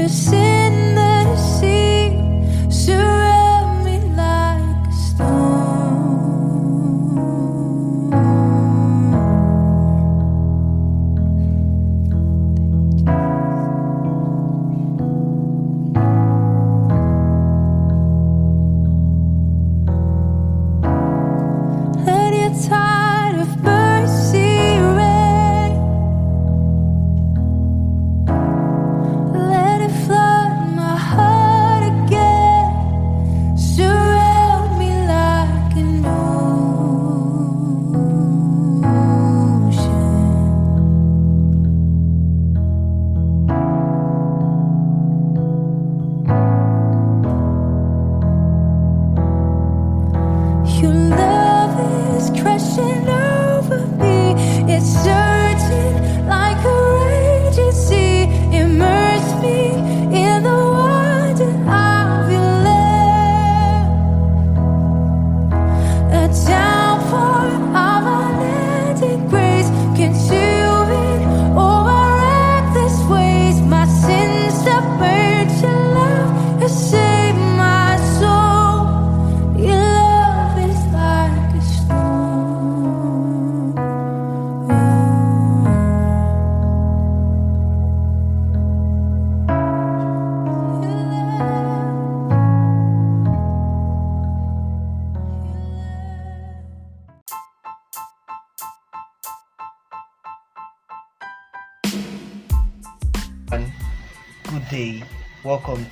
This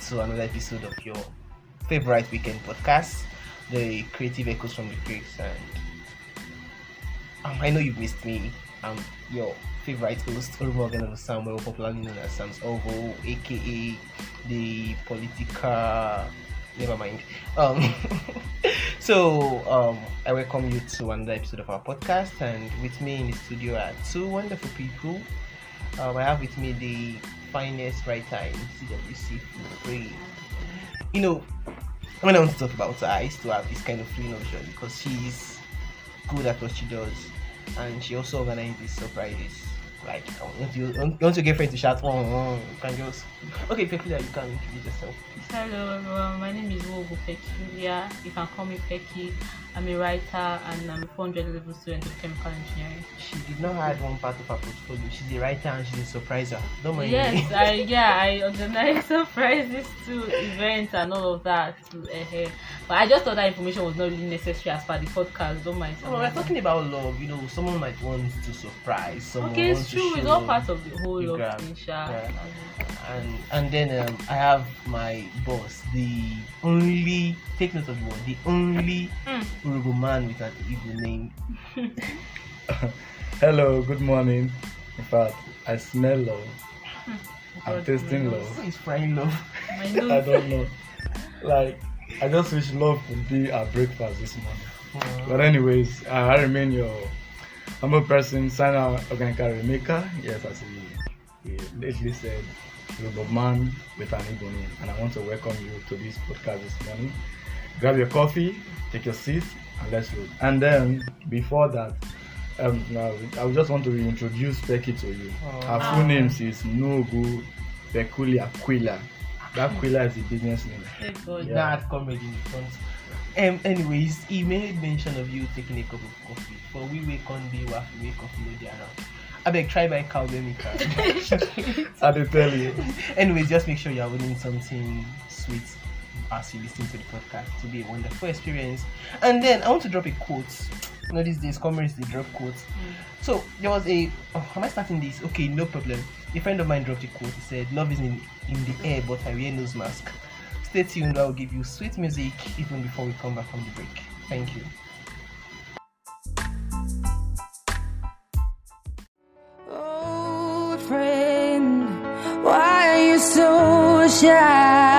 to another episode of your favorite weekend podcast, the Creative Echoes from the Creeks. And um, I know you've missed me. I'm your favorite host, Olumorgan Samuel, popularly known as Sam's Ovo, aka the political. Never mind. Um, so um, I welcome you to another episode of our podcast, and with me in the studio are two wonderful people. Um, I have with me the finest writer in CWC for free. You know, when I want to talk about her, I used to have this kind of free notion because she's good at what she does, and she also organizes surprises. Like, want you, want your girlfriend to shout, oh, oh, oh you can just okay, Pekulia, you can introduce yourself. Hello everyone, my name is Wogo Peculia. You can call me Pecky. I'm a writer and I'm a 400 level student of chemical engineering. She did not hide one part of her portfolio. She's a writer and she's a surpriser. Don't mind Yes, me. I yeah, I organize surprises to events and all of that to uh, But I just thought that information was not really necessary as per the podcast. Don't mind. Oh, we're talking about love. You know, someone might want to surprise someone. Okay, it's true. It's all part of the whole love grab. thing. Yeah. and and then um, I have my boss, the only take note of the word, the only Mm. Urugu man with an evil name. Hello, good morning. In fact, I smell love. I'm God, tasting my love. Who is frying love? My I don't know. Like, I just wish love would be our breakfast this morning. But anyways, uh, I remain your humble person, Sana Organica Maker. Yes, as he, he lately said, Yoruba man with an Igbo name. And I want to welcome you to this podcast this morning. Grab your coffee, take your seat, and let's roll. And then, before that, um, now I just want to reintroduce Becky to you. Her full name is Nogu Peculiar Quilla. That Quilla is the business name. Thank God. Yeah. That comedy in front. Um, anyways, he made mention of you taking a cup of coffee. For we wake on day, we have to wake coffee no day around. I beg, try by cow maker. I did tell you. Anyways, just make sure you are winning something sweet as you listen to the podcast to be a wonderful experience. And then I want to drop a quote. You know, these days, comrades they drop quotes. Mm. So there was a. Oh, am I starting this? Okay, no problem. A friend of mine dropped a quote. He said, "Love is in in the air, but I wear a nose mask." Stay tuned. I will give you sweet music even before we come back from the break. Thank you. Old friend, why are you so shy?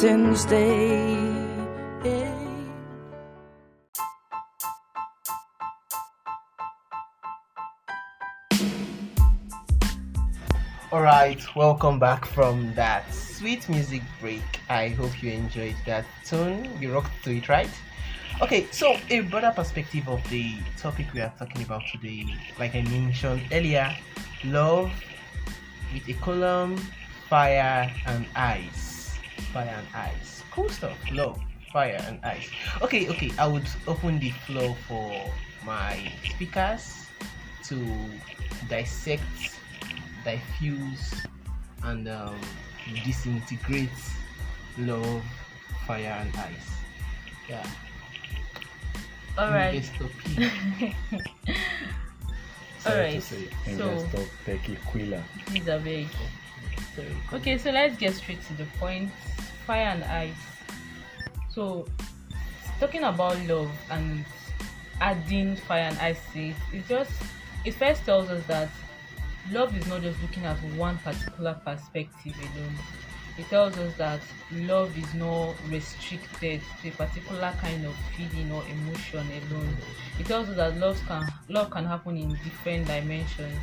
listen, stay. Alright, welcome back from that sweet music break. I hope you enjoyed that tune. You rocked to it, right? Okay, so a broader perspective of the topic we are talking about today, like I mentioned earlier, love with a column, fire and ice. Fire and ice. Cool stuff. Love, fire and ice. Okay, okay, I would open the floor for my speakers to dissect diffuse and um, disintegrate love, fire, and ice. Yeah. All right. All right. to say, so- investor tequila. These are very Okay, so let's get straight to the point. Fire and ice. So, talking about love and adding fire and ice to it, it just it first tells us that love is not just looking at one particular perspective alone. It tells us that love is not restricted to a particular kind of feeling or emotion alone. It tells us that love can love can happen in different dimensions.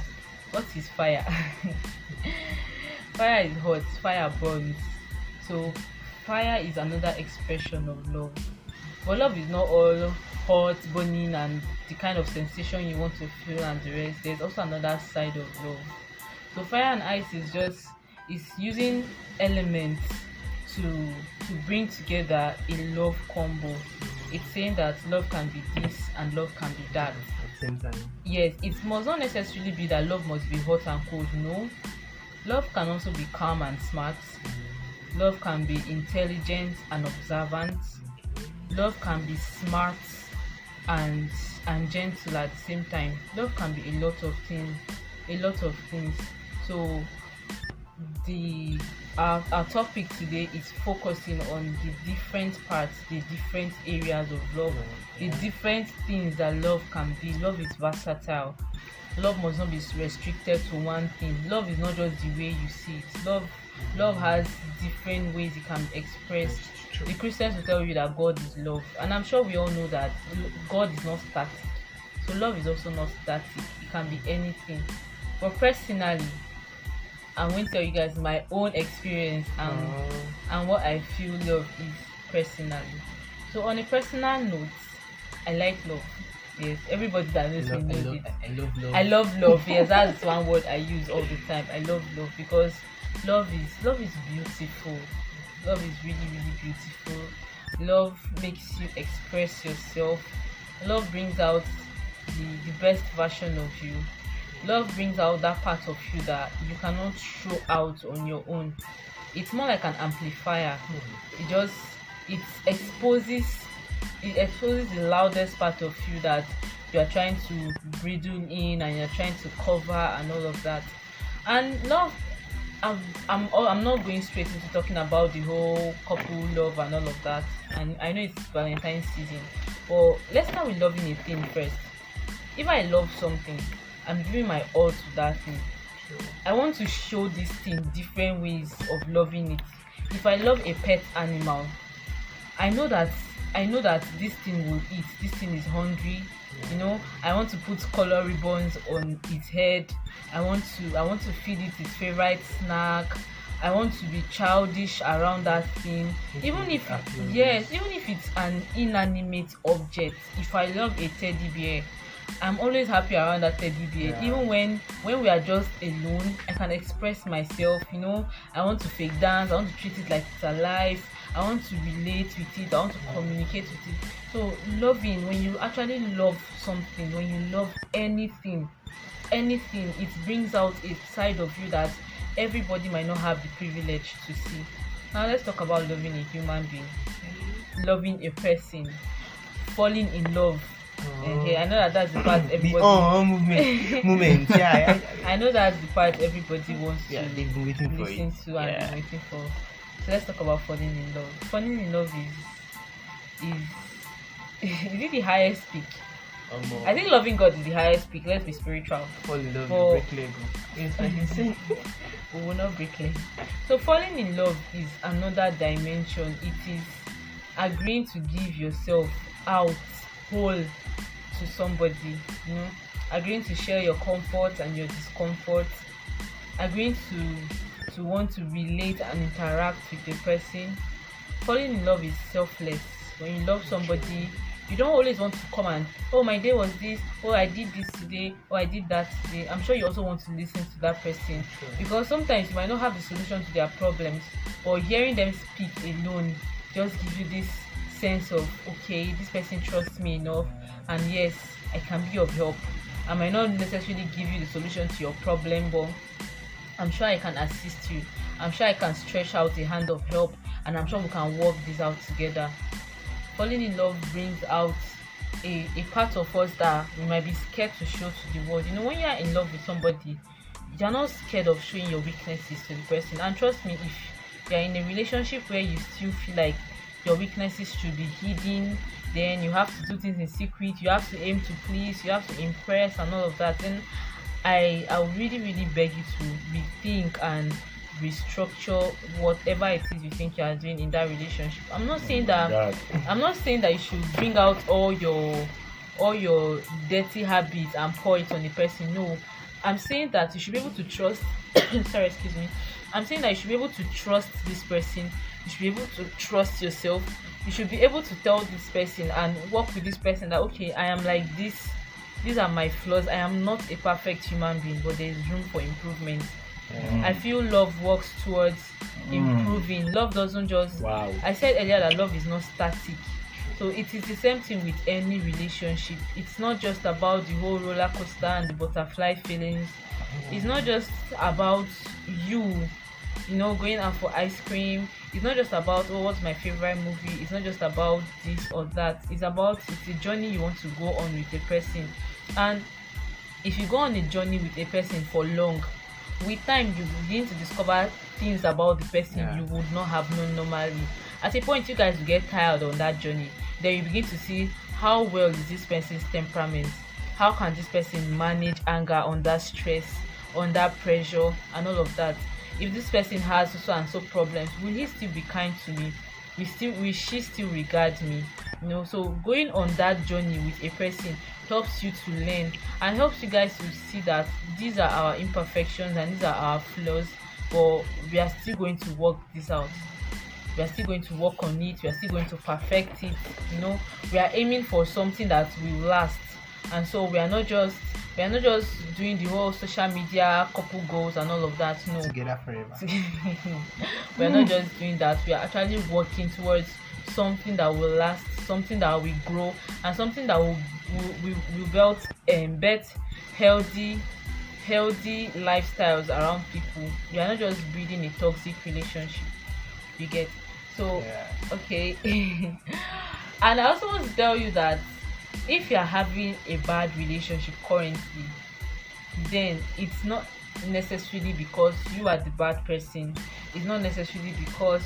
What is fire? fire is hot, fire burns. So fire is another expression of love. But love is not all hot, burning, and the kind of sensation you want to feel and the rest. There's also another side of love. So fire and ice is just is using elements to to bring together a love combo. It's saying that love can be this and love can be that. At the same time. Yes, it must not necessarily be that love must be hot and cold. No, love can also be calm and smart. Love can be intelligent and observant. Love can be smart and and gentle at the same time. Love can be a lot of things, a lot of things. So the our, our topic today is focusing on the different parts, the different areas of love, the different things that love can be. Love is versatile. Love must not be restricted to one thing. Love is not just the way you see it. Love love has different ways it can be expressed. The Christians will tell you that God is love, and I'm sure we all know that God is not static. So love is also not static. It can be anything. But personally, I'm going to tell you guys my own experience and Uh, and what I feel love is personally. So on a personal note, I like love. Yes, everybody that knows me love, I knows love, it. I love love. I love love. Yes, that's one word I use all the time. I love love because love is love is beautiful. Love is really really beautiful. Love makes you express yourself. Love brings out the, the best version of you. Love brings out that part of you that you cannot show out on your own. It's more like an amplifier. It just it exposes it exposes the loudest part of you that you are trying to bridle in and you're trying to cover and all of that. And love I'm I'm I'm not going straight into talking about the whole couple love and all of that. And I know it's Valentine's season, but let's start with loving a thing first. If I love something, I'm giving my all to that thing. I want to show this thing different ways of loving it. If I love a pet animal, I know that I know that this thing will eat. This thing is hungry. You know, I want to put color ribbons on its head. I want to I want to feed it its favorite snack. I want to be childish around that thing. Even if yes, even if it's an inanimate object. If I love a teddy bear, I'm always happy around that teddy bear. Yeah. Even when when we are just alone, I can express myself. You know, I want to fake dance. I want to treat it like it's alive. I want to relate with it. I want to communicate with it. So loving, when you actually love something, when you love anything, anything, it brings out a side of you that everybody might not have the privilege to see. Now let's talk about loving a human being, loving a person, falling in love. Oh. Okay, I know that that's the part the everybody. oh, oh movement, movement. Yeah, I, I, I know that's the part everybody wants yeah, to they've been waiting for listen to and yeah. been waiting for. So let's talk about falling in love. Falling in love is is is it the highest peak? Um, I think loving God is the highest peak. Let's be spiritual. fall in love, you break Lego. Yes, I can say. we will not break leg so falling in love is another dimension it is agreeing to give yourself out whole to somebody you know agreeing to share your comfort and your discomfort agreeing to to want to relate and interact with the person. Falling in love is selfless. When you love somebody you don't always want to come and oh my day was this. Oh i did this today. Oh i did that today. I'm sure you also want to listen to that person Sure. because sometimes you might not have the solution to their problems but hearing them speak alone just gives you this sense of okay this person trusts me enough and yes i can be of help. I might not necessarily give you the solution to your problem but i'm sure i can assist you. I'm sure i can stretch out a hand of help and i'm sure we can work this out together. Falling in love brings out a, a part of us that we might be scared to show to the world. You know, when you are in love with somebody, you're not scared of showing your weaknesses to the person. And trust me, if you're in a relationship where you still feel like your weaknesses should be hidden, then you have to do things in secret, you have to aim to please, you have to impress and all of that, then I I really, really beg you to rethink and restructure whatever it is you think you are doing in that relationship. I'm not saying oh that God. I'm not saying that you should bring out all your all your dirty habits and pour it on the person. No, I'm saying that you should be able to trust. sorry, excuse me. I'm saying that you should be able to trust this person. You should be able to trust yourself. You should be able to tell this person and work with this person that okay, I am like this. These are my flaws. I am not a perfect human being, but there is room for improvement. Mm. I feel love works towards mm. improving. Love doesn't just Wow. I said earlier that love is not static. So it is the same thing with any relationship. It's not just about the whole roller coaster and the butterfly feelings. It's not just about you, you know, going out for ice cream. It's not just about oh what's my favorite movie. It's not just about this or that. It's about it's a journey you want to go on with the person. And if you go on a journey with a person for long, with time you begin to discover things about the person Yeah. you would not have known normally. At a point, you guys get tired on that journey. Then you begin to see how well is this person's temperament. How can this person manage anger under stress, under pressure, and all of that. If this person has so and so problems, will he still be kind to me? Will still will she still regard me? You know, so going on that journey with a person helps you to learn and helps you guys to see that these are our imperfections and these are our flaws, but we are still going to work this out. We are still going to work on it. We are still going to perfect it you know. We are aiming for something that will last. And so we are not just we are not just doing the whole social media couple goals and all of that no. Together forever. we are not just doing that. We are actually working towards something that will last something that will grow and something that will will, will, will build um, bet healthy healthy lifestyles around people. You are not just breeding a toxic relationship. You get? So Yeah. okay. And i also want to tell you that if you are having a bad relationship currently then it's not necessarily because you are the bad person. It's not necessarily because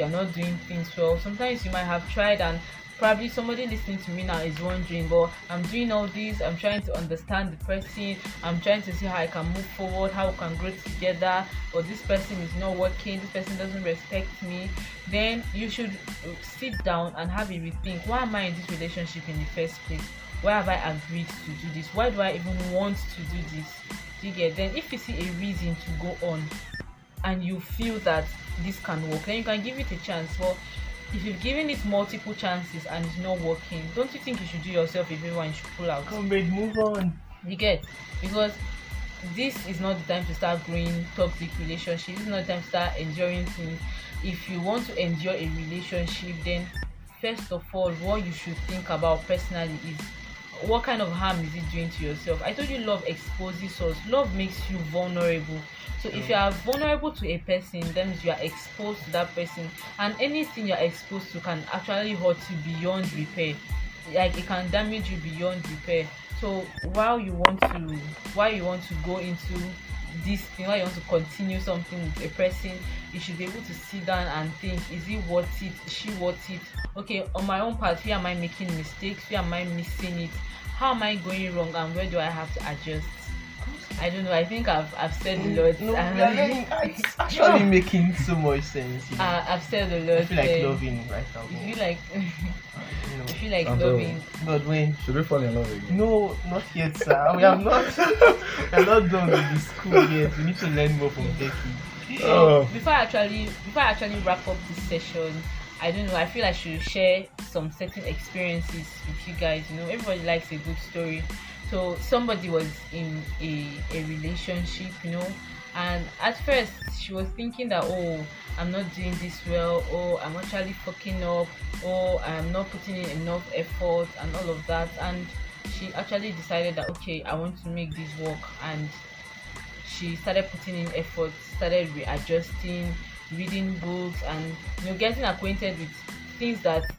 you're not doing things well sometimes you might have tried and probably somebody listening to me now is wondering but i'm doing all this i'm trying to understand the person i'm trying to see how i can move forward how we can grow together but this person is not working this person doesn't respect me then you should sit down and have a rethink. Why am i in this relationship in the first place? Why have i agreed to do this? Why do i even want to do this? Do you get? Then if you see a reason to go on and you feel that this can work then you can give it a chance. But if you've given it multiple chances and it's not working don't you think you should do yourself a favor and you should pull out? Comrade, move on. you get? Because this is not the time to start growing toxic relationships this is not the time to start enduring things. If you want to endure a relationship then first of all what you should think about personally is what kind of harm is it doing to yourself? I told you love exposes us. Love makes you vulnerable. So if you are vulnerable to a person then you are exposed to that person. And anything you're exposed to can actually hurt you beyond repair. Like it can damage you beyond repair. So while you want to while you want to go into this thing while you want to continue something with a person you should be able to sit down and think is it worth it? Is she worth it? Okay on my own part where am i making mistakes? Where am i missing it? How am i going wrong? And where do i have to adjust I don't know. I think I've I've said a lot. No, and- we are learning. It's actually making so much sense. You know? Uh, I've said a lot. I feel like um, loving right now. You feel like You you know. feel like And, loving. But when Should we fall in love again? no, not yet, sir. We have not. we are not done with the school yet. We need to learn more from Becky. So Oh. before I actually before I actually wrap up this session, I don't know. I feel I should share some certain experiences with you guys. You know, everybody likes a good story. So somebody was in a, a relationship, you know, and at first she was thinking that oh I'm not doing this well, oh I'm actually fucking up, oh I'm not putting in enough effort and all of that. And she actually decided that okay I want to make this work. And she started putting in effort, started readjusting, reading books, and you know, getting acquainted with things that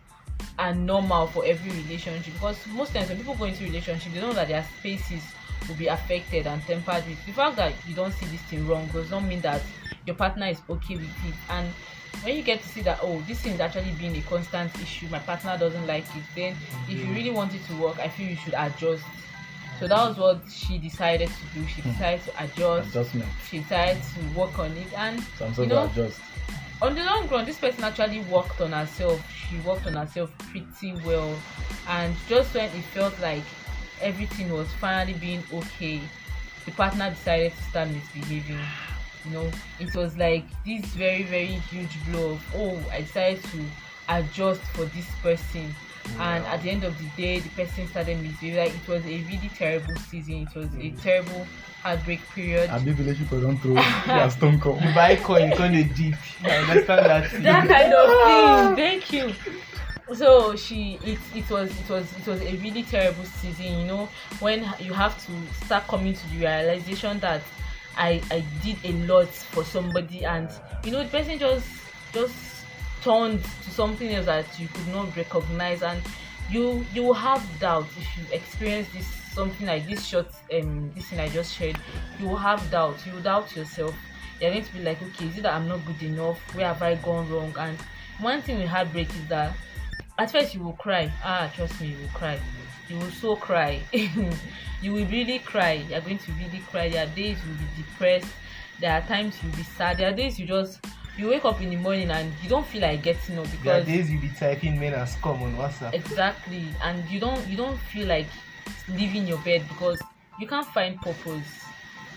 are normal for every relationship. Because most times when people go into relationship, they know that their spaces will be affected and tempered with. The fact that you don't see this thing wrong does not mean that your partner is okay with it. And when you get to see that oh this thing is actually being a constant issue, my partner doesn't like it, then if you really want it to work, I feel you should adjust. So that was what she decided to do. She hmm. decided to adjust. Adjustment. She decided to work on it, and Some you sort know, adjust. On the long run, this person actually worked on herself. She worked on herself pretty well, and just when it felt like everything was finally being okay, the partner decided to start misbehaving. You know, it was like this very, very huge blow of oh, I decided to adjust for this person. And at the end of the day, the person started misbehaving. Like it was a really terrible season. It was a terrible heartbreak period. I big relationship don't throw. Yeah, stone cold. You buy coin, it's on a deep. I understand that. that kind of thing. Thank you. So she, it, it was, it was, it was a really terrible season. You know, when you have to start coming to the realization that I, I did a lot for somebody, and you know, the person just, just turned to something else that you could not recognize, and you, you will have doubt if you experience this something like this short, um, this thing I just shared. You will have doubt. You will doubt yourself you're going to be like, okay, is it that I'm not good enough? Where have I gone wrong? And one thing with heartbreak is that at first you will cry. Ah, trust me, you will cry. You will so cry. you will really cry. You're going to really cry. There are days you'll be depressed. There are times you'll be sad. There are days you just you wake up in the morning and you don't feel like getting up because There are days you be typing men as come on WhatsApp. exactly. And you don't you don't feel like leaving your bed because you can't find purpose.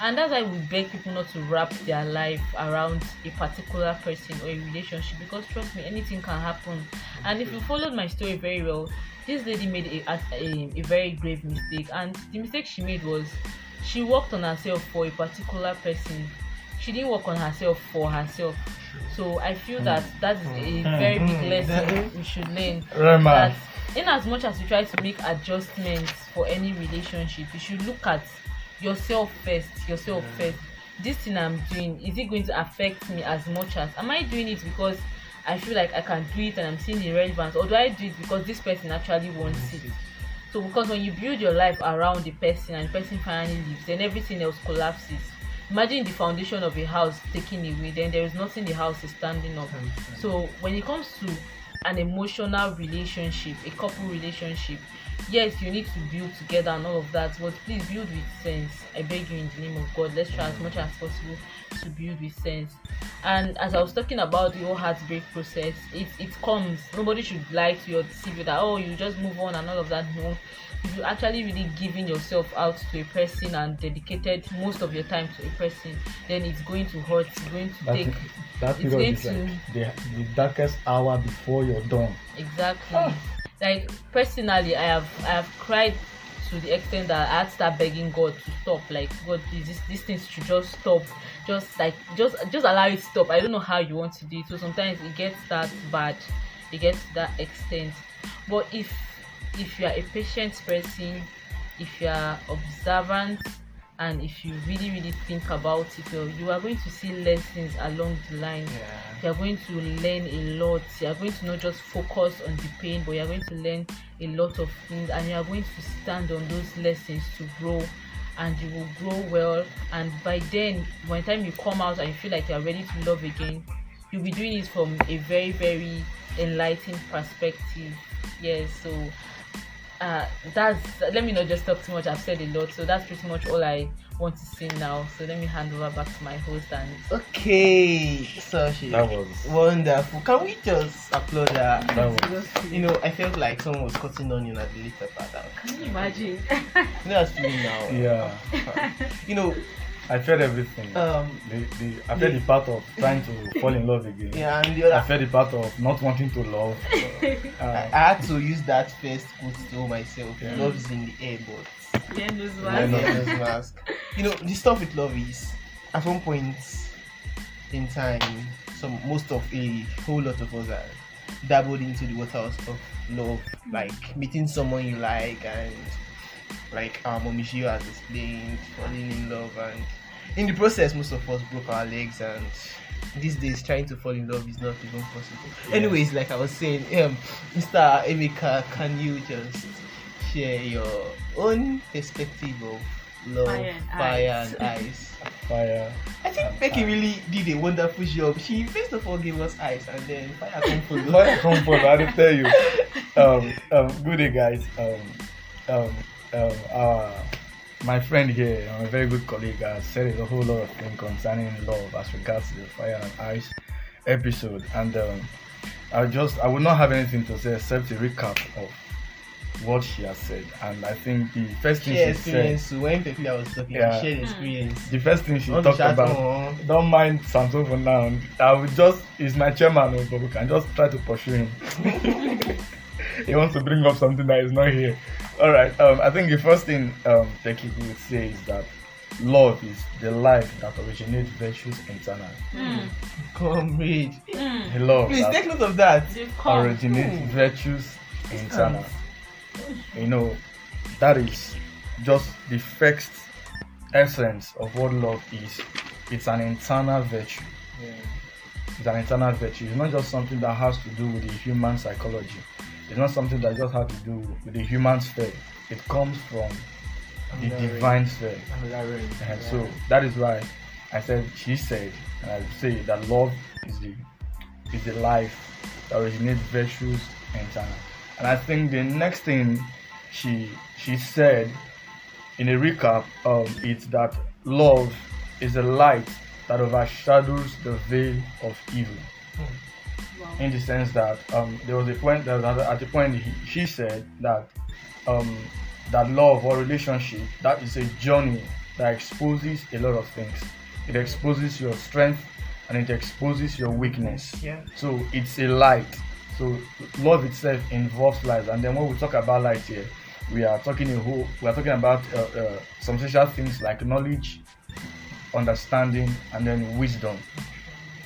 And that's why we beg people not to wrap their life around a particular person or a relationship because trust me anything can happen. And if you followed my story very well this lady made a, a, a very grave mistake. And the mistake she made was she worked on herself for a particular person. She didn't work on herself for herself so i feel that that is a mm. very big mm. lesson we should learn. That in as much as you try to make adjustments for any relationship you should look at yourself first yourself first. This thing i'm doing is it going to affect me as much as am i doing it because i feel like i can do it and i'm seeing the relevance or do i do it because this person actually wants it? So because when you build your life around the person and the person finally leaves then everything else collapses imagine the foundation of a house taken away then there is nothing the house is standing up. So when it comes to an emotional relationship a couple relationship yes you need to build together and all of that but please build with sense. I beg you in the name of god let's try as much as possible to build with sense. And as i was talking about the whole heartbreak process it it comes. Nobody should lie to you or deceive you that oh you just move on and all of that. No you actually really giving yourself out to a person and dedicated most of your time to a person then it's going to hurt it's going to That, take that it's period is going like the, the darkest hour before you're done. exactly. Ah. Like personally i have i have cried to the extent that i had to start begging god to stop. Like god please this these things should just stop. Just like just just allow it to stop. I don't know how you want to do it. So sometimes it gets that bad. It gets to that extent. But if if you are a patient person if you are observant and if you really really think about it well you are going to see lessons along the line. You are going to learn a lot. You are going to not just focus on the pain but you are going to learn a lot of things and you are going to stand on those lessons to grow and you will grow well. And by then by the time you come out and you feel like you are ready to love again you'll be doing it from a very very enlightened perspective. Yes so uh, that's let me not just talk too much. I've said a lot, so that's pretty much all I want to say now. So let me hand over back to my host and Okay, so she That was wonderful. Can we just applaud her? that was You know, I felt like someone was cutting on onion at the later part. can you imagine? You know, I was now. yeah. You know, I felt everything. um, the, the, I felt the part of trying to fall in love again. yeah, and the other, I other, felt the part of not wanting to love. I, Uh, I had to use that first quote to tell myself. Yeah. Love is in the air, but yeah, those I ones. yeah, those mask. You know, the stuff with love is at one point in time, some most of a whole lot of us are dabbled into the waters of love, like meeting someone you like and like um Momishio has explained, falling in love and in the process most of us broke our legs and these days trying to fall in love is not even possible. Yeah. Anyways, like I was saying, um Mr. Emeka, can you just share your own perspective of love, Fire and fire ice. and ice? fire. I think and Becky ice. really did a wonderful job. She first of all gave us ice and then fire come follow. Fire comfort, I did tell you. Um, um, good day, guys. Um, um, uh, my friend here, a very good colleague, has said a whole lot of things concerning love as regards to the fire and ice episode, and um, I just I would not have anything to say except a recap of what she has said, and I think the first thing Share she said. So when Pepila was talking, Yeah. she shared experience. the first thing she to talked about. more? Don't mind Samson for now. I will just he's my chairman, oh, but we can just try to pursue him. he wants to bring up something that is not here. All right. Um, I think the first thing um Becky would say is that love is the life that originates virtues internal. Mm. Comrade. Mm. The love Please take note of that. They've originates Ooh. virtues internal. You know, that is just the first essence of what love is. It's an internal virtue. It's an internal virtue. It's not just something that has to do with the human psychology. It's not something that just has to do with the human sphere. It comes from the divine sphere. And so that is why I said she said, and I say that love is the is the life that originates virtues internal. And I think the next thing she she said in a recap um, it's that love is a light that overshadows the veil of evil Wow. In the sense that um, there was a point that at, the point he, she said that um, that love or relationship that is a journey that exposes a lot of things. It exposes your strength and it exposes your weakness. Yeah. So it's a light. So love itself involves light. And then when we talk about light here, we are talking a whole. We are talking about uh, uh, some social things like knowledge, understanding, and then wisdom.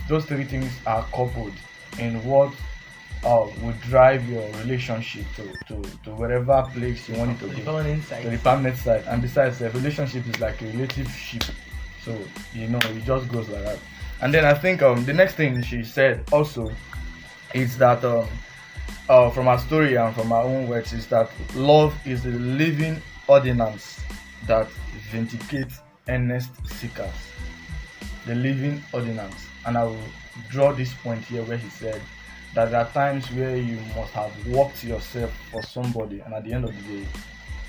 Those three things are coupled in what uh, would drive your relationship to, to, to wherever place you want it to The go feminine side. to the permanent side. And besides, the relationship is like a relative ship. So, you know, it just goes like that. And then I think um, the next thing she said also is that um, uh, from her story and from her own words is that love is the living ordinance that vindicates earnest seekers. The living ordinance. And I will draw this point here where he said that there are times where you must have worked yourself for somebody, and at the end of the day,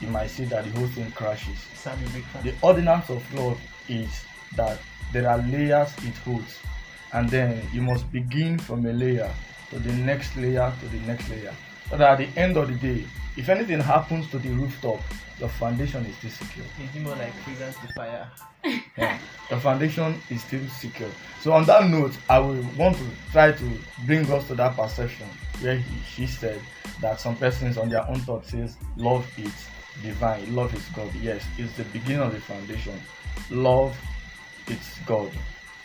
you might see that the whole thing crashes. The ordinance of love is that there are layers it holds, and then you must begin from a layer to the next layer to the next layer. So that at the end of the day, if anything happens to the rooftop, your foundation is still secure. Is it more like fragrance the fire? Yeah. The foundation is still secure. So on that note, I will want to try to bring us to that perception where he, she said that some persons on their own thought says love is divine, love is God. Yes, it's the beginning of the foundation. Love is God.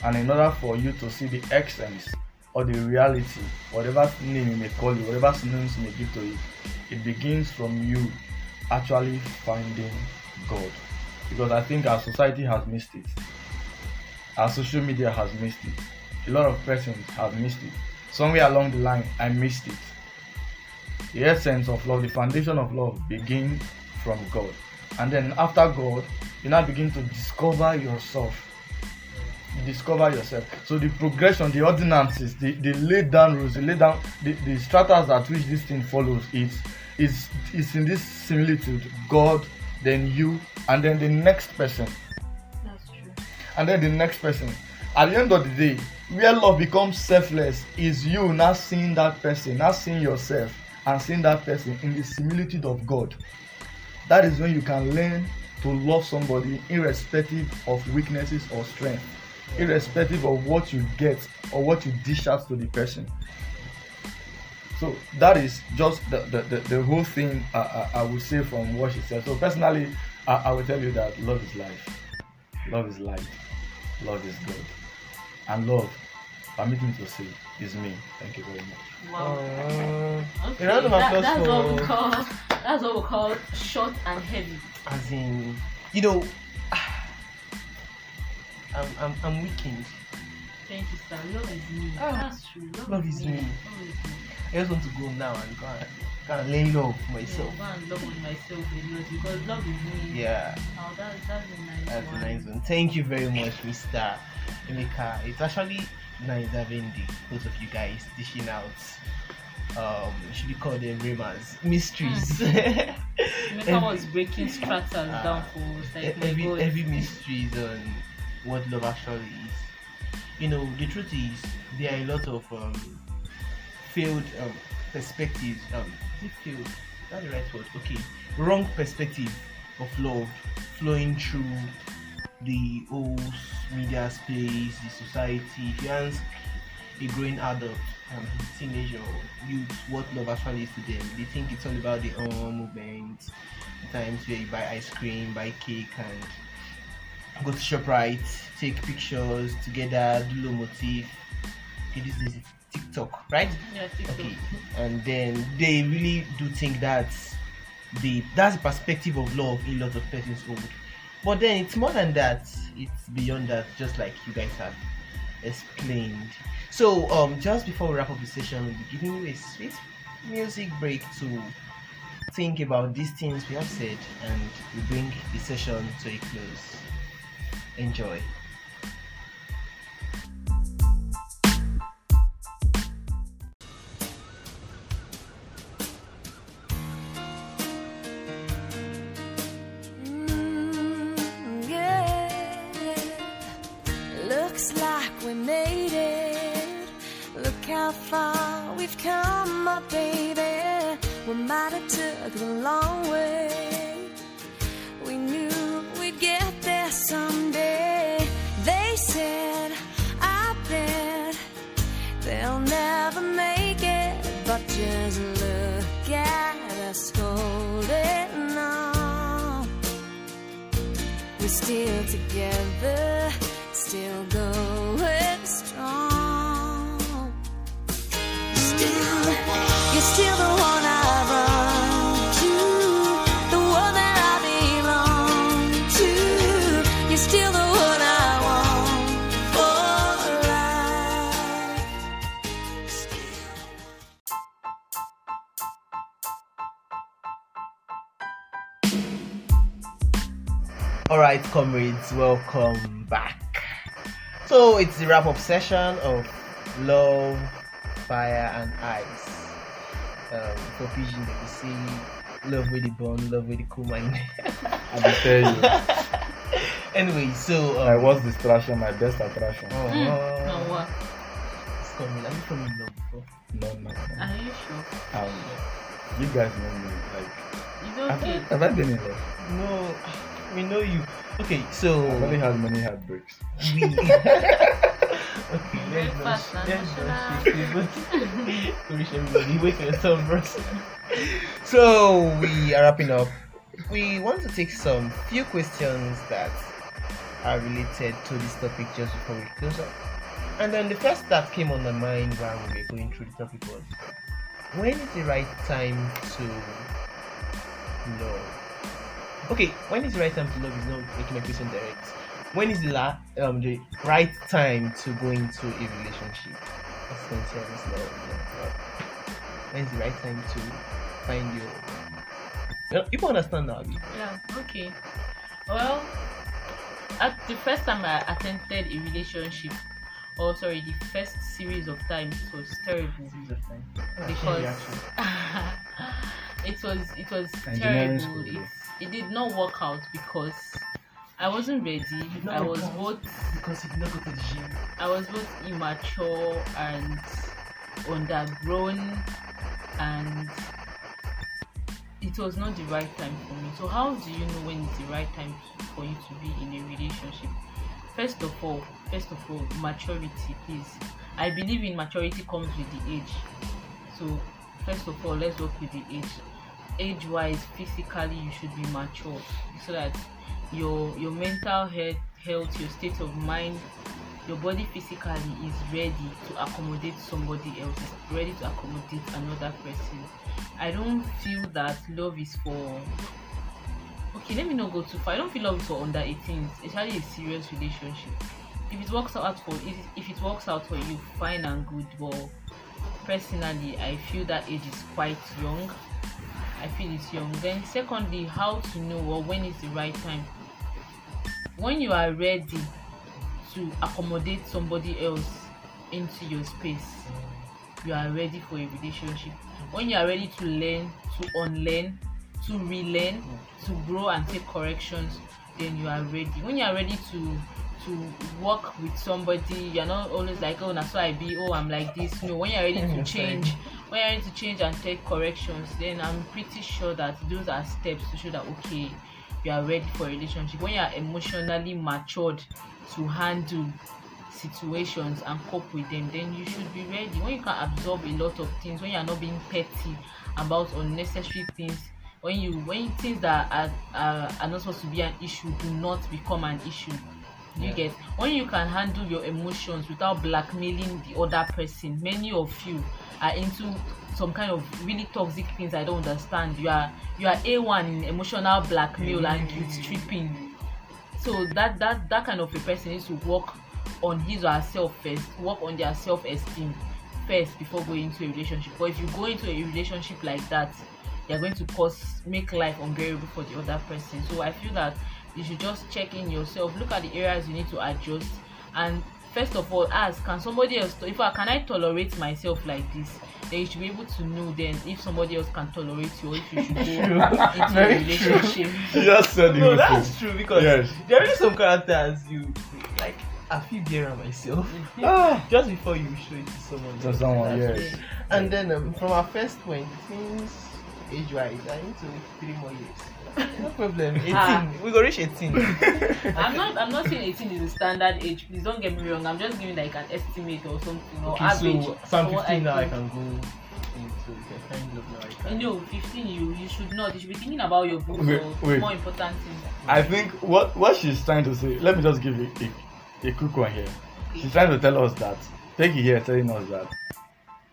And in order for you to see the essence or the reality, whatever name you may call it, whatever synonyms you may give to it, it begins from you actually finding God. Because I think our society has missed it. Our social media has missed it. A lot of persons have missed it. Somewhere along the line, I missed it. The essence of love, the foundation of love begins from God. And then after God, you now begin to discover yourself. Discover yourself. So the progression, the ordinances, the, the laid down rules, the laid down the, the stratas at which this thing follows is is is in this similitude. God, then you, and then the next person, That's true. and then the next person. At the end of the day, where love becomes selfless is you not seeing that person, not seeing yourself, and seeing that person in the similitude of God. That is when you can learn to love somebody irrespective of weaknesses or strength, irrespective of what you get or what you dish out to the person. So that is just the, the, the, the whole thing I, I, I would say from what she said. So personally, I, I will tell you that love is life. Love is light. Love is good. And love, permit me to say, is me. Thank you very much. Wow. Uh, Okay, a that, applause that's what we call that's what we call short and heavy. as in, you know, I'm, I'm, I'm weakened. Thank you, sir. Love is me. Ah, that's true. Love, love is is me. me. I just want to go now and go and, go and lay low for myself. Yeah, go and love on myself because love is me. Yeah, Oh, that, that's a nice that's a nice one. Thank you very much, Mr. Emeka. It's actually nice having the both of you guys dishing out. Um, should we call them rimas? Mysteries. Emeka was breaking stratas Ah, down for us. Like, every every mysteries on what love actually is. You know, the truth is there are a lot of um, failed um, perspectives. Um, is failed? That's the right word. Okay, wrong perspective of love flowing through the whole media space, the society. If you ask a growing adult, um, teenager, youth, what love actually is to them, they think it's all about the own movement, times where you buy ice cream, buy cake, and go to ShopRite, take pictures together, do low motif. Okay, this is TikTok, right? Yeah, TikTok. Okay, and then they really do think that the that's the perspective of love in lots of persons hold. But then it's more than that. It's beyond that. Just like you guys have explained. So um, just before we wrap up the session, we'll be giving you a sweet music break to think about these things we have said, and we bring the session to a close. Enjoy. Never make it, but just look at us holding on. We're still together, still going comrades, welcome back. So it's the wrap up session of Love, Fire, and Ice. Um, for Pigeon, they will say love with the bone, love with the cool mind. I will tell you, anyway, so um, I was distraction, my best attraction. Oh, Mm, no, what? It's coming. Have you come in love before? No, no, no. Are you sure? Um, you guys know me. Like, It's have, okay. I, have I been in love? No, we know you. Okay, so I've only had many heartbreaks. we. okay, Very let's not. Let's not shift it. But wish everybody wait for your bros. So we are wrapping up. We want to take some few questions that are related to this topic just before we close up. And then the first that came on my mind while we were going through the topic was when is the right time to love? Okay, when is the right time to love is not making my question direct. When is the la- um the right time to go into a relationship? That's concerned is love. love, love. When is the right time to find your you, know, you can understand now, Abi. Yeah, okay. Well, at the first time I attempted a relationship, or sorry, the first series of times it was terrible Series of time. because it was it was Engineering terrible. school. It, did not work out because I wasn't ready. I was both Because you did not go to the gym. I was both immature and undergrown and it was not the right time for me. So how do you know when it's the right time for you to be in a relationship? First of all, first of all, maturity, please. I believe in maturity comes with the age. So first of all, let's work with the age. Age wise, physically you should be mature so that your your mental health health, your state of mind, your body physically is ready to accommodate somebody else, is ready to accommodate another person. I don't feel that love is for okay, let me not go too far. I don't feel love is for under 18s, especially a serious relationship. If it works out for if, if it works out for you, fine and good. But personally, I feel that age is quite young. I feel it's young. Then secondly, how to know or when is the right time? When you are ready to accommodate somebody else into your space, you are ready for a relationship. When you are ready to learn, to unlearn, to relearn, to grow and take corrections, then you are ready. When you are ready to to work with somebody, you're not always like, oh, that's why I be, oh, I'm like this. No, when you're ready to Yes, change, ready to change and take corrections, then I'm pretty sure that those are steps to show that okay, you are ready for a relationship. When you are emotionally matured to handle situations and cope with them then you should be ready when you can absorb a lot of things when you are not being petty about unnecessary things when you when things that are, are, are not supposed to be an issue do not become an issue you Yeah. get when you can handle your emotions without blackmailing the other person many of you are into some kind of really toxic things i don't understand. You are you are a1 in emotional blackmail mm. and guilt tripping. So that that that kind of a person needs to work on his or herself first work on their self-esteem first before going into a relationship. But if you go into a relationship like that you're going to cause make life unbearable for the other person. So i feel that you should just check in yourself look at the areas you need to adjust and first of all ask can somebody else if i can i tolerate myself like this then you should be able to know then if somebody else can tolerate you or if you should go True. into Very a true. relationship You just said No, it. that's true because Yes. there are really some characters you like. I feel better on myself Ah, just before you show it to someone. to someone, That's yes. true. And then um, from our first point, since age wise, I need to wait three more years. No problem. 18. Ah. We go reach 18. I'm not I'm not saying 18 is the standard age. Please don't get me wrong. I'm just giving like an estimate or something or okay, average. so, so I'm for what 15 now. I can go into the kind of can. You know, 15 you you should not. You should be thinking about your books Wait, or wait. more important things. I think what what she's trying to say. Let me just give you a, a quick one here. She's trying to tell us that Peggy here is telling us that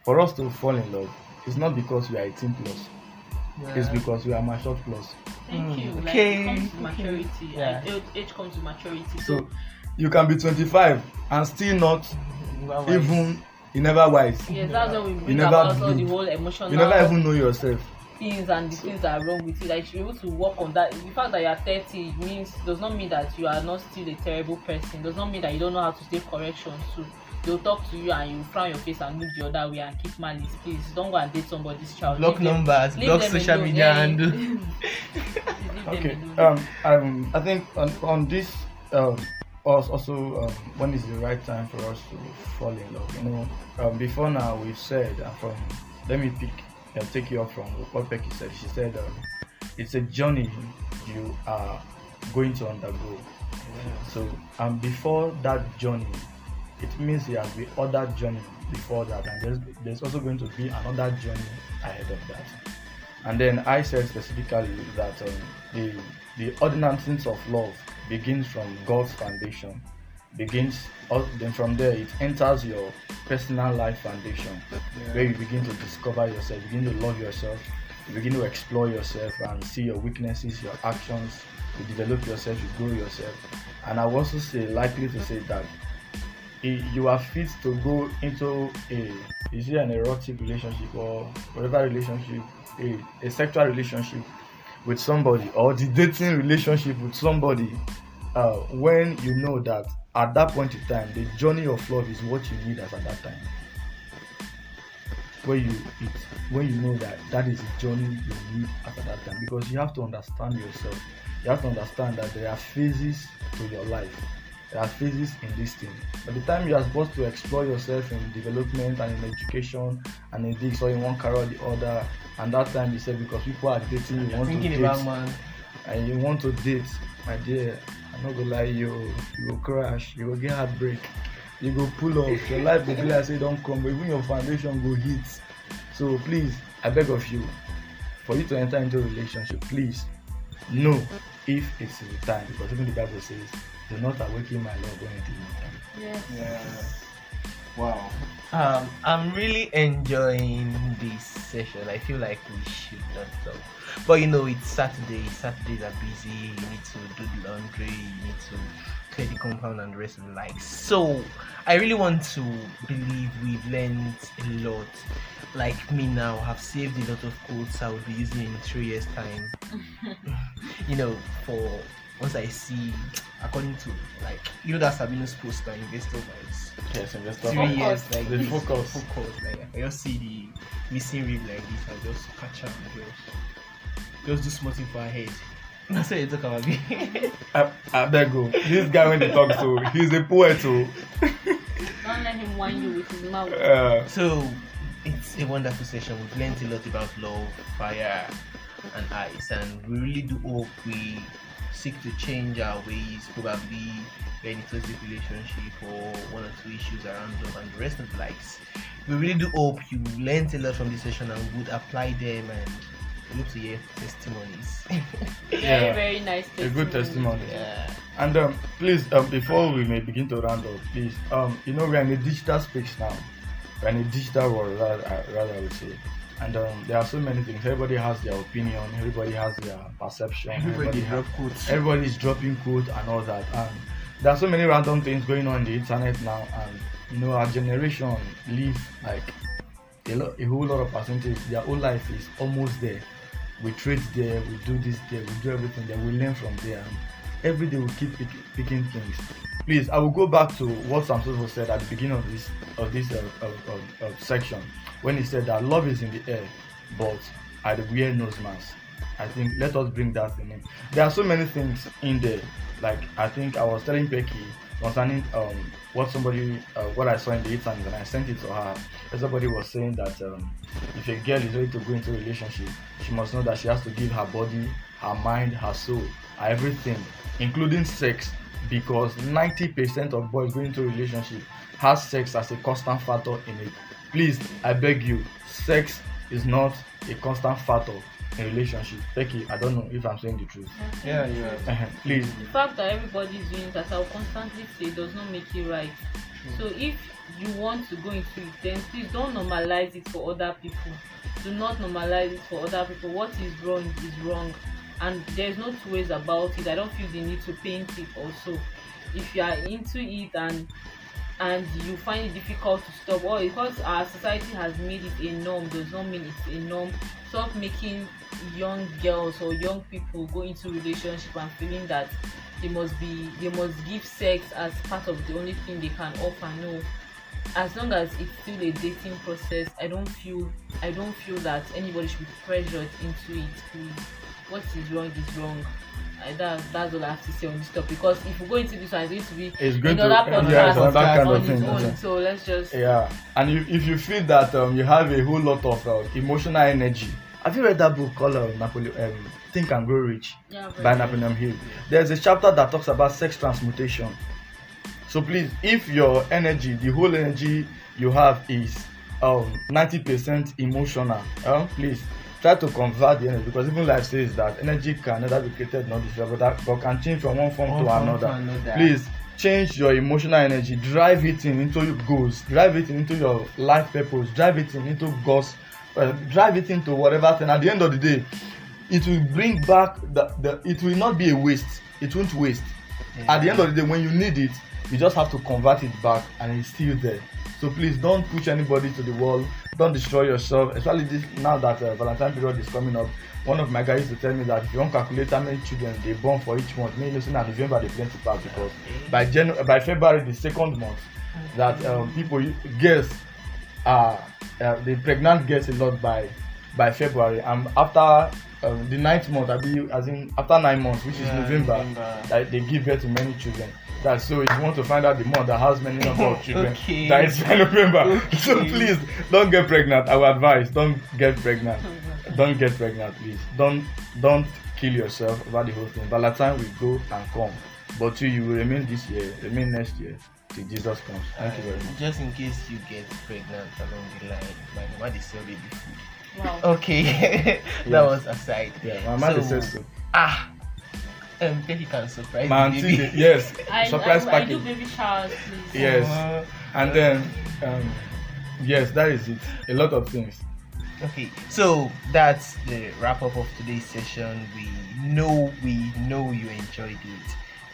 for us to fall in love, it's not because we are 18 plus. It's Yeah. because we are mature plus. Thank Mm, you. Like okay, it comes to maturity. Yeah. Like, age, comes to maturity. So, So you can be 25 and still not You wise. even you never wise. yes, that's when we bring never about all the whole emotional You never even know yourself. things and the things that are wrong with you. Like you should be able to work on that. The fact that you are 30 means does not mean that you are not still a terrible person. Does not mean that you don't know how to take corrections too. They'll talk to you and you frown your face and look the other way and keep malice. Please don't go and date somebody's child. Block Leave numbers, leave block social alone. media, Yeah, and leave them Okay. alone. Um, um, I think on, on this, um, als- also, um, when is the right time for us to fall in love? You know, um, before now we've said, uh, from let me pick, uh, take you up from what Becky said. She said, um, it's a journey you are going to undergo. So, um, before that journey, it means there has been other journey before that, and there's, there's also going to be another journey ahead of that. And then I said specifically that um, the the ordinances of love begins from God's foundation, begins uh, then from there it enters your personal life foundation, where you begin to discover yourself, begin to love yourself, you begin to explore yourself and see your weaknesses, your actions, you develop yourself, you grow yourself. And I also say likely to say that you are fit to go into a is it an erotic relationship or whatever relationship a, a sexual relationship with somebody or the dating relationship with somebody uh, when you know that at that point in time the journey of love is what you need as at that time. When you it, when you know that that is the journey you need at that time. Because you have to understand yourself. You have to understand that there are phases to your life there are phases in this thing by the time you are supposed to explore yourself in development and in education and in this or in one career or the other and that time you say because people are dating you want to date about man. and you want to date my dear i'm not gonna lie you you go crash you go get heartbreak you go pull off your life go be like say don come but even your foundation go hit so please i beg of you for you to enter into a relationship please know if it's the time because even the bible says do not awaken my love when it is time Yes. Yeah. Wow. Um, I'm really enjoying this session. I feel like we should not stop. But you know, it's Saturday. Saturdays are busy. You need to do the laundry. You need to clear the compound and the rest of the likes. So, I really want to believe we've learned a lot. Like me now, have saved a lot of quotes I will be using in three years' time. you know, for once I see, according to like you know that Sabino's post on investor vibes yes investor three Focus. years like The this, focus. focus like I just see the missing rib like this I just catch am and just just do small thing for her head na so you talk about me I, I beg you this guy when he talk so he's a poet oh. Don't let him whine you with his mouth. uh, so it's a wonderful session we've learned a lot about love fire and ice and we really do hope we seek to change our ways probably we're in a toxic relationship or one or two issues around love and the rest of the likes we really do hope you learned a lot from this session and would apply them and look to hear testimonies Very, Yeah. very nice a good testimony yeah And um, please, um, before we may begin to round up, please, um, you know, we're in a digital space now. We're in a digital world, rather, rather I would say. And um, there are so many things. Everybody has their opinion. Everybody has their perception. everybody has, drop quotes everybody's dropping quotes and all that. And there are so many random things going on the internet now. And you know, our generation live like a, lot, a whole lot of percentage. Their whole life is almost there. We trade there, we do this there, we do everything there, we learn from there. And every day we keep pick, picking things. Please, I will go back to what Samson said at the beginning of this of this uh, section when he said that love is in the air, but I wear nose mask. I think let us bring that in. There are so many things in there. Like I think I was telling Becky concerning um what somebody uh, what I saw in the internet and I sent it to her. Somebody was saying that um, if a girl is ready to go into a relationship, she must know that she has to give her body, her mind, her soul, everything, including sex, because 90% of boys going into a relationship has sex as a constant factor in it. Please, I beg you, sex is not a constant factor in relationship. Becky, I don't know if I'm saying the truth. yeah yeah uh-huh. Please, The fact that everybody is doing it, as I'll constantly say, does not make it right. So if you want to go into it, then please don't normalize it for other people. Do not normalize it for other people. What is wrong is wrong, and there's no two ways about it. I don't feel the need to paint it also. If you are into it and and you find it difficult to stop or because our society has made it a norm does not mean it's a norm stop making young girls or young people go into relationship and feeling that they must be they must give sex as part of the only thing they can offer no as long as it's still a dating process i don't feel i don't feel that anybody should be pressured into it please what is wrong is wrong I, that, that's all I have to say on this topic because if we go into this one, it's going to be It's going to- another yeah, podcast it's another kind on of its thing, own. So let's just yeah. And if, if you feel that um, you have a whole lot of uh, emotional energy, have you read that book called uh, Napoleon, um, Think and Grow Rich yeah, by Napoleon Hill? There's a chapter that talks about sex transmutation. So please, if your energy, the whole energy you have is um 90% emotional, um, please try to convert the energy because even life says that energy can neither be created nor destroyed, but, can change from one form One to form another. to another. Please change your emotional energy, drive it in into your goals, drive it into your life purpose, drive it in into God's, uh, drive it into whatever thing. At the end of the day, it will bring back the, the it will not be a waste. It won't waste. At the end of the day, when you need it, you just have to convert it back and it's still there. So please don't push anybody to the wall. Don't destroy yourself. Especially this now that uh, Valentine period is coming up. One of my guys used to tell me that if you don't calculate how many children they born for each month, maybe listen at November they plenty pass because by January, by February the second month, that um, people girls are uh, the pregnant girls a lot by by February and after um, the ninth month, I be as in after nine months, which Yeah, is November, November. that they give birth to many children. That's so if you want to find out the month that has many number of children, Okay. that is by November. So please don't get pregnant. Our advice: don't get pregnant. don't get pregnant, please. Don't don't kill yourself over the whole thing. By the time we go and come, but you you will remain this year, remain next year till Jesus comes. Thank you very much. Just in case you get pregnant along the line, my mama they sell baby food. Wow. Okay, that Yeah. was aside. Yeah, my mother So, says so. Ah, um, Betty can surprise My the auntie, baby. dey- yes, I, surprise I, I do baby showers, please. Yes. Uh, and then um, yes that is it a lot of things Okay, so that's the wrap up of today's session. We know we know you enjoyed it.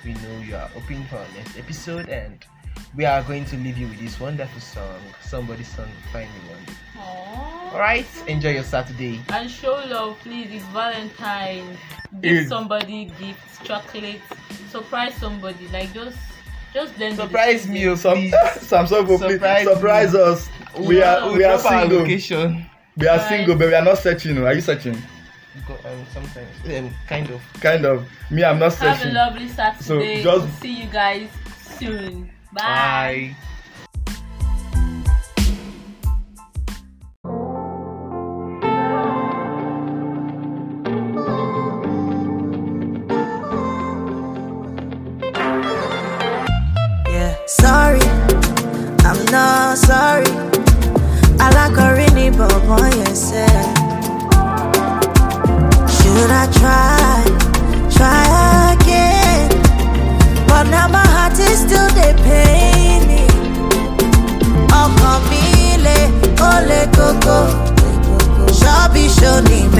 We know you are open for our next episode, and we are going to leave you with this wonderful song. Somebody's song, find me one. Aww. All right, enjoy your Saturday. And show love, please. It's Valentine. It- Give somebody gifts, chocolates, surprise somebody. Like just, just blend Surprise me, or oh, some please. Samson please Surprise surprise, me. us we Yeah, are We'll we are single location. we are Right. single but we are not searching are you searching um, sometimes, um, kind of. kind of me i'm not searching. Have a lovely Saturday. So just- We'll see you guys soon. Bye. Bye. Sorry, I'm not sorry. I like a really boy, yes. eh. Should I try Ṣọ́bí ṣoni